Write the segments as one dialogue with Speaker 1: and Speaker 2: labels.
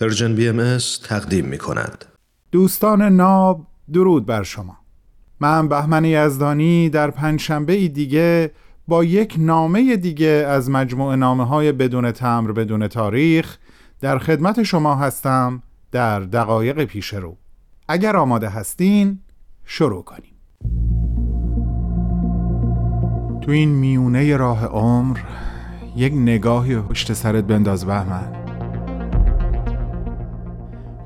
Speaker 1: Persian BM تقدیم می کند.
Speaker 2: دوستان ناب درود بر شما. من بهمن یزدانی در پنجشنبه ای دیگه با یک نامه دیگه از مجموعه نامه های بدون تمبر بدون تاریخ در خدمت شما هستم در دقایق پیش رو. اگر آماده هستین شروع کنیم. تو این میونه راه عمر یک نگاهی پشت سرت بنداز بهمن.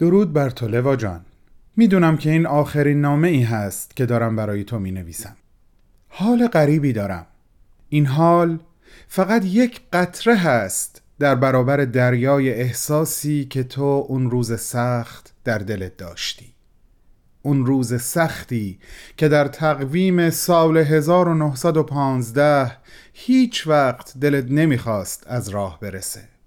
Speaker 2: درود بر تو لوا جان. می‌دونم که این آخرین نامه ای هست که دارم برای تو می نویسم حال غریبی دارم. این حال فقط یک قطره هست در برابر دریای احساسی که تو اون روز سخت در دلت داشتی. اون روز سختی که در تقویم سال 1915 هیچ وقت دلت نمی‌خواست از راه برسه.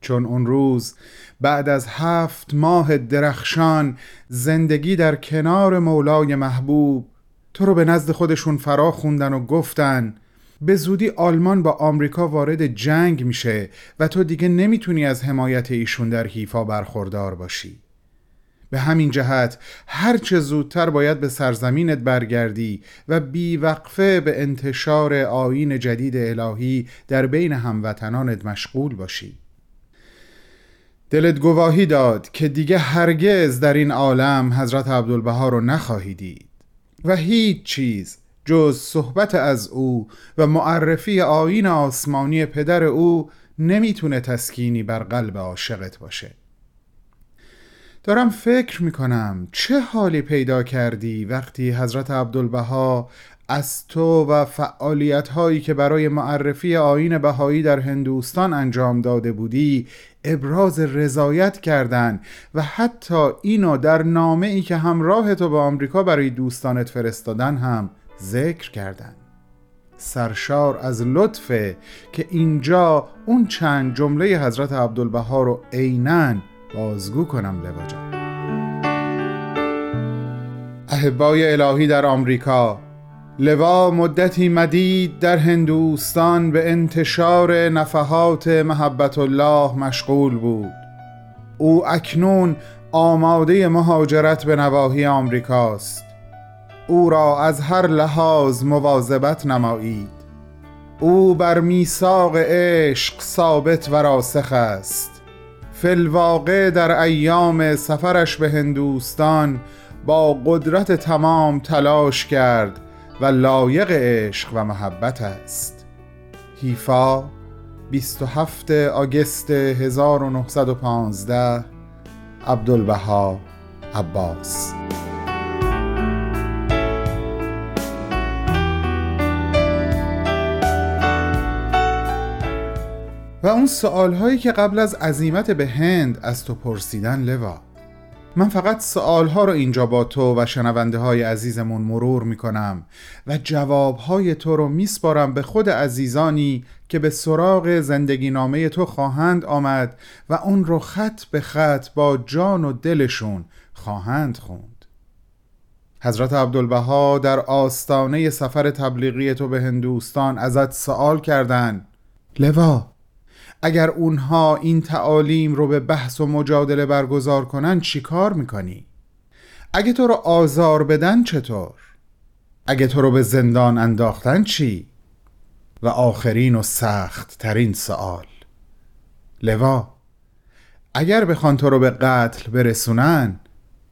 Speaker 2: چون اون روز بعد از هفت ماه درخشان زندگی در کنار مولای محبوب تو رو به نزد خودشون فرا خوندن و گفتن به زودی آلمان با آمریکا وارد جنگ میشه و تو دیگه نمی‌تونی از حمایت ایشون در حیفا برخوردار باشی. به همین جهت هرچه زودتر باید به سرزمینت برگردی و بیوقفه به انتشار آین جدید الهی در بین هموطنانت مشغول باشی. دلت گواهی داد که دیگه هرگز در این عالم حضرت عبدالبها رو نخواهی دید. و هیچ چیز جز صحبت از او و معرفی آین آسمانی پدر او نمی‌تونه تسکینی بر قلب عاشقت باشه. دارم فکر می‌کنم چه حالی پیدا کردی وقتی حضرت عبدالبها از تو و فعالیت هایی که برای معرفی آین بهایی در هندوستان انجام داده بودی ابراز رضایت کردند و حتی اینو در نامه ای که همراه تو به آمریکا برای دوستانت فرستادن هم ذکر کردند سرشار از لطفه که اینجا اون چند جمله حضرت عبدالبها رو عینا بازگو کنم لواجا احبای الهی در آمریکا لوا مدتی مدید در هندوستان به انتشار نفحات محبت الله مشغول بود. او اکنون آماده مهاجرت به نواحی آمریکاست. او را از هر لحاظ مواظبت نمایید. او بر میثاق عشق ثابت و راسخ است. فلواقع در ایام سفرش به هندوستان با قدرت تمام تلاش کرد و لایق عشق و محبت است. هیفا 27 آگست 1915 عبدالبها عباس. و اون سوال هایی که قبل از عزیمت به هند از تو پرسیدن لوا؟ من فقط سوالها رو اینجا با تو و شنونده های عزیزمون مرور می‌کنم و جوابهای تو رو میسپارم به خود عزیزانی که به سراغ زندگی نامه تو خواهند آمد و اون رو خط به خط با جان و دلشون خواهند خوند. حضرت عبدالبها در آستانه سفر تبلیغی تو به هندوستان ازت سوال کردند. لوا اگر اونها این تعالیم رو به بحث و مجادله برگزار کنن چی کار می‌کنی؟ اگه تو رو آزار بدن چطور؟ اگه تو رو به زندان انداختن چی؟ و آخرین و سخت ترین سوال لوا اگر بخوان تو رو به قتل برسونن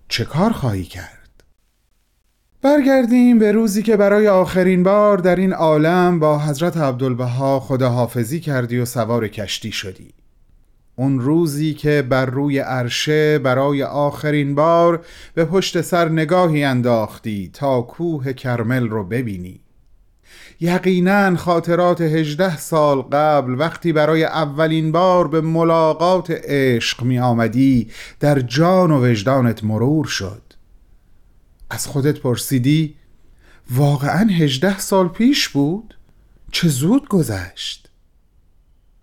Speaker 2: چه کار خواهی کرد؟ برگردیم به روزی که برای آخرین بار در این عالم با حضرت عبدالبها خداحافظی کردی و سوار کشتی شدی. اون روزی که بر روی عرشه برای آخرین بار به پشت سر نگاهی انداختی تا کوه کرمل رو ببینی. یقینا خاطرات هجده سال قبل وقتی برای اولین بار به ملاقات عشق می آمدی در جان و وجدانت مرور شد. از خودت پرسیدی؟ واقعا هجده سال پیش بود؟ چه زود گذشت.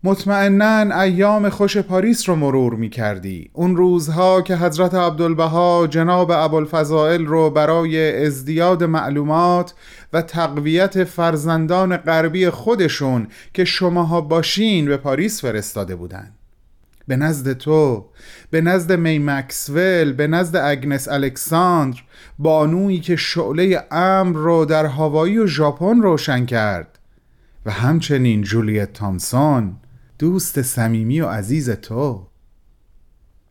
Speaker 2: مطمئنا ایام خوش پاریس رو مرور می کردی اون روزها که حضرت عبدالبها جناب ابوالفضائل رو برای ازدیاد معلومات و تقویت فرزندان غربی خودشون که شماها باشین به پاریس فرستاده بودن به نزد تو به نزد می مکسول به نزد اگنس الکساندر بانویی که شعله امر رو در هوایی و ژاپن روشن کرد. و همچنین جولیت تامسون دوست صمیمی و عزیز تو.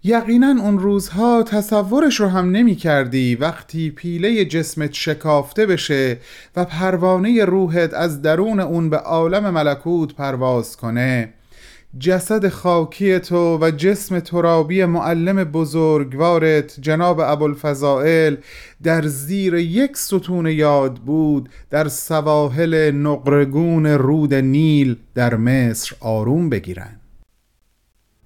Speaker 2: یقینا اون روزها تصورش رو هم نمی کردی وقتی پیله جسمت شکافته بشه و پروانه روحت از درون اون به عالم ملکوت پرواز کنه. جسد خاکی تو و جسم ترابی معلم بزرگوارت جناب ابوالفضائل در زیر یک ستون یاد بود در سواحل نقرگون رود نیل در مصر آروم بگیرن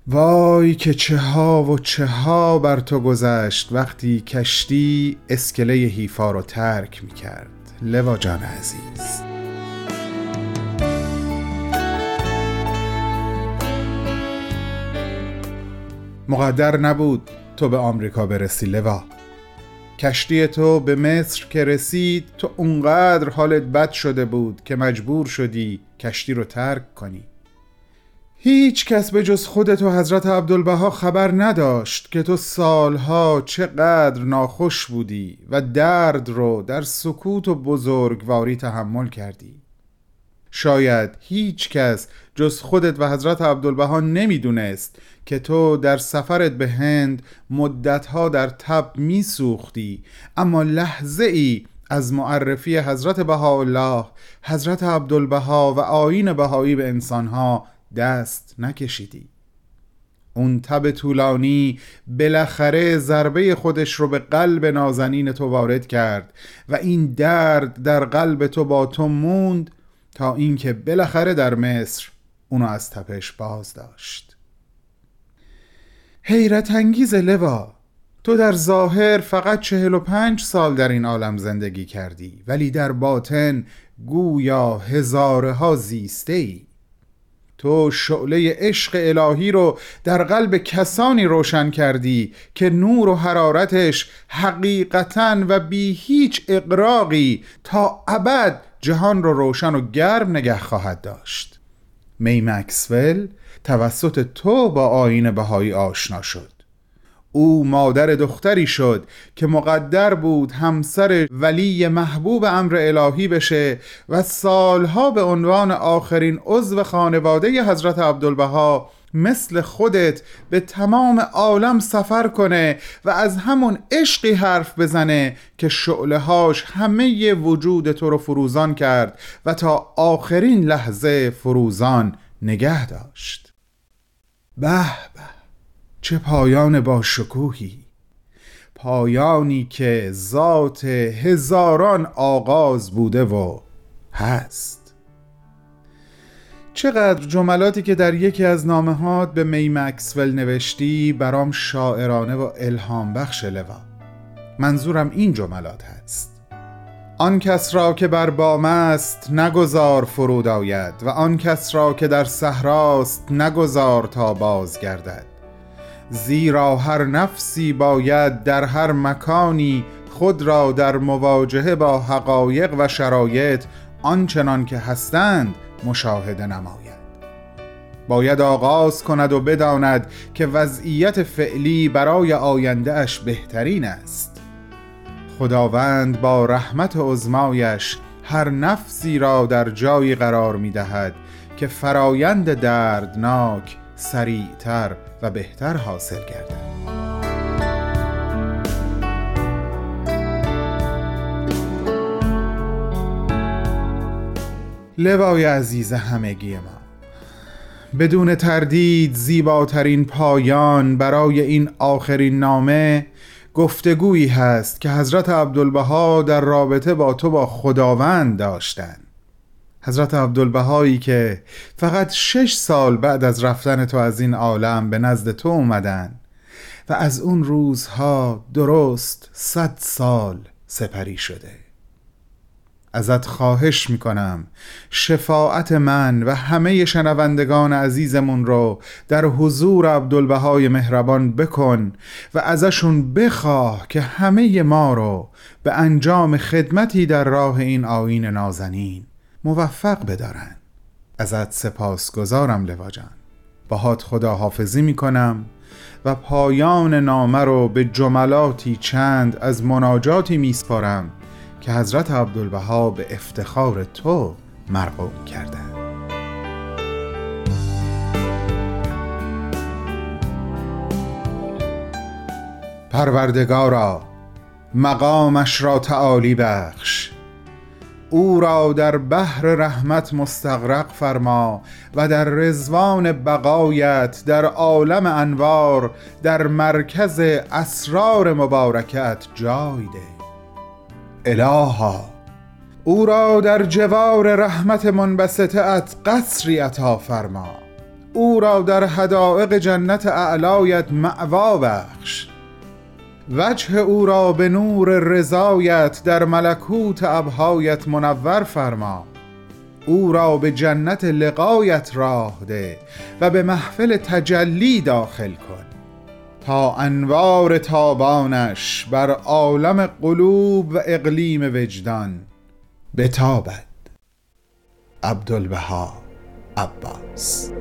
Speaker 2: وای که چه ها و چه ها بر تو گذشت وقتی کشتی اسکله هیفا رو ترک می کرد جان عزیز. مقدر نبود تو به آمریکا برسی لوا. کشتی تو به مصر که رسید تو اونقدر حالت بد شده بود که مجبور شدی کشتی رو ترک کنی. هیچ کس به جز خودت و حضرت عبدالبها خبر نداشت که تو سالها چقدر ناخوش بودی و درد رو در سکوت و بزرگواری تحمل کردی. شاید هیچ کس جز خودت و حضرت عبدالبها نمی‌دونست که تو در سفرت به هند مدتها در تب میسوختی. اما لحظه ای از معرفی حضرت بهاءالله حضرت عبدالبها و آین بهایی به انسانها دست نکشیدی. اون تب طولانی بالاخره ضربه خودش رو به قلب نازنین تو وارد کرد و این درد در قلب تو با تو موند تا اینکه بالاخره در مصر اونو از تپش باز داشت. حیرت انگیز لوا تو در ظاهر فقط چهل و پنج سال در این عالم زندگی کردی ولی در باطن گویا هزاره ها زیسته ای تو شعله عشق الهی رو در قلب کسانی روشن کردی که نور و حرارتش حقیقتا و بی هیچ اقراقی تا ابد جهان رو روشن و گرم نگه خواهد داشت. می مکسول توسط تو با آین بهایی آشنا شد. او مادر دختری شد که مقدر بود همسر ولی محبوب امر الهی بشه و سالها به عنوان آخرین عضو خانواده حضرت عبدالبها مثل خودت به تمام عالم سفر کنه و از همون عشقی حرف بزنه که شعلهاش همه وجود تو رو فروزان کرد و تا آخرین لحظه فروزان نگه داشت. به به چه پایان با شکوهی. پایانی که ذات هزاران آغاز بوده و هست. چقدر جملاتی که در یکی از نامهات به می مکسول نوشتی برام شاعرانه و الهام بخش لوا. منظورم این جملات هست. آن کس را که بر بام است نگذار فرود آید و آن کس را که در صحراست نگذار تا بازگردد. زیرا هر نفسی باید در هر مکانی خود را در مواجهه با حقایق و شرایط آنچنان که هستند مشاهده نماید باید آغاز کند و بداند که وضعیت فعلی برای آینده اش بهترین است. خداوند با رحمت عزمایش هر نفسی را در جایی قرار می دهد که فرایند دردناک سریعتر و بهتر حاصل گردد. لوای عزیز همگی ما. بدون تردید زیباترین پایان برای این آخرین نامه گفتگویی هست که حضرت عبدالبها در رابطه با تو با خداوند داشتند حضرت عبدالبهایی که فقط شش سال بعد از رفتن تو از این عالم به نزد تو اومدن و از اون روزها درست صد سال سپری شده. ازت خواهش می‌کنم. شفاعت من و همه شنوندگان عزیزمون رو در حضور عبدالبهای مهربان بکن و ازشون بخواه که همه ما رو به انجام خدمتی در راه این آین نازنین موفق بدارن. ازت سپاس گذارم لوا جان باهات خدا حافظی می‌کنم و پایان نامه رو به جملاتی چند از مناجاتی میسپارم که حضرت عبدالبها به افتخار تو مرقوم کرده. پروردگارا مقامش را تعالی بخش. او را در بحر رحمت مستغرق فرما و در رزوان بقایت در عالم انوار در مرکز اسرار مبارکت جای ده. الها. او را در جوار رحمت منبسطت قصری عطا فرما. او را در حدائق جنت اعلایت معوا بخش. وجه او را به نور رضایت در ملکوت ابهایت منور فرما. او را به جنت لقایت راه ده و به محفل تجلی داخل کن. تا انوار تابانش بر عالم قلوب و اقلیم وجدان بتابد. عبدالبها عباس.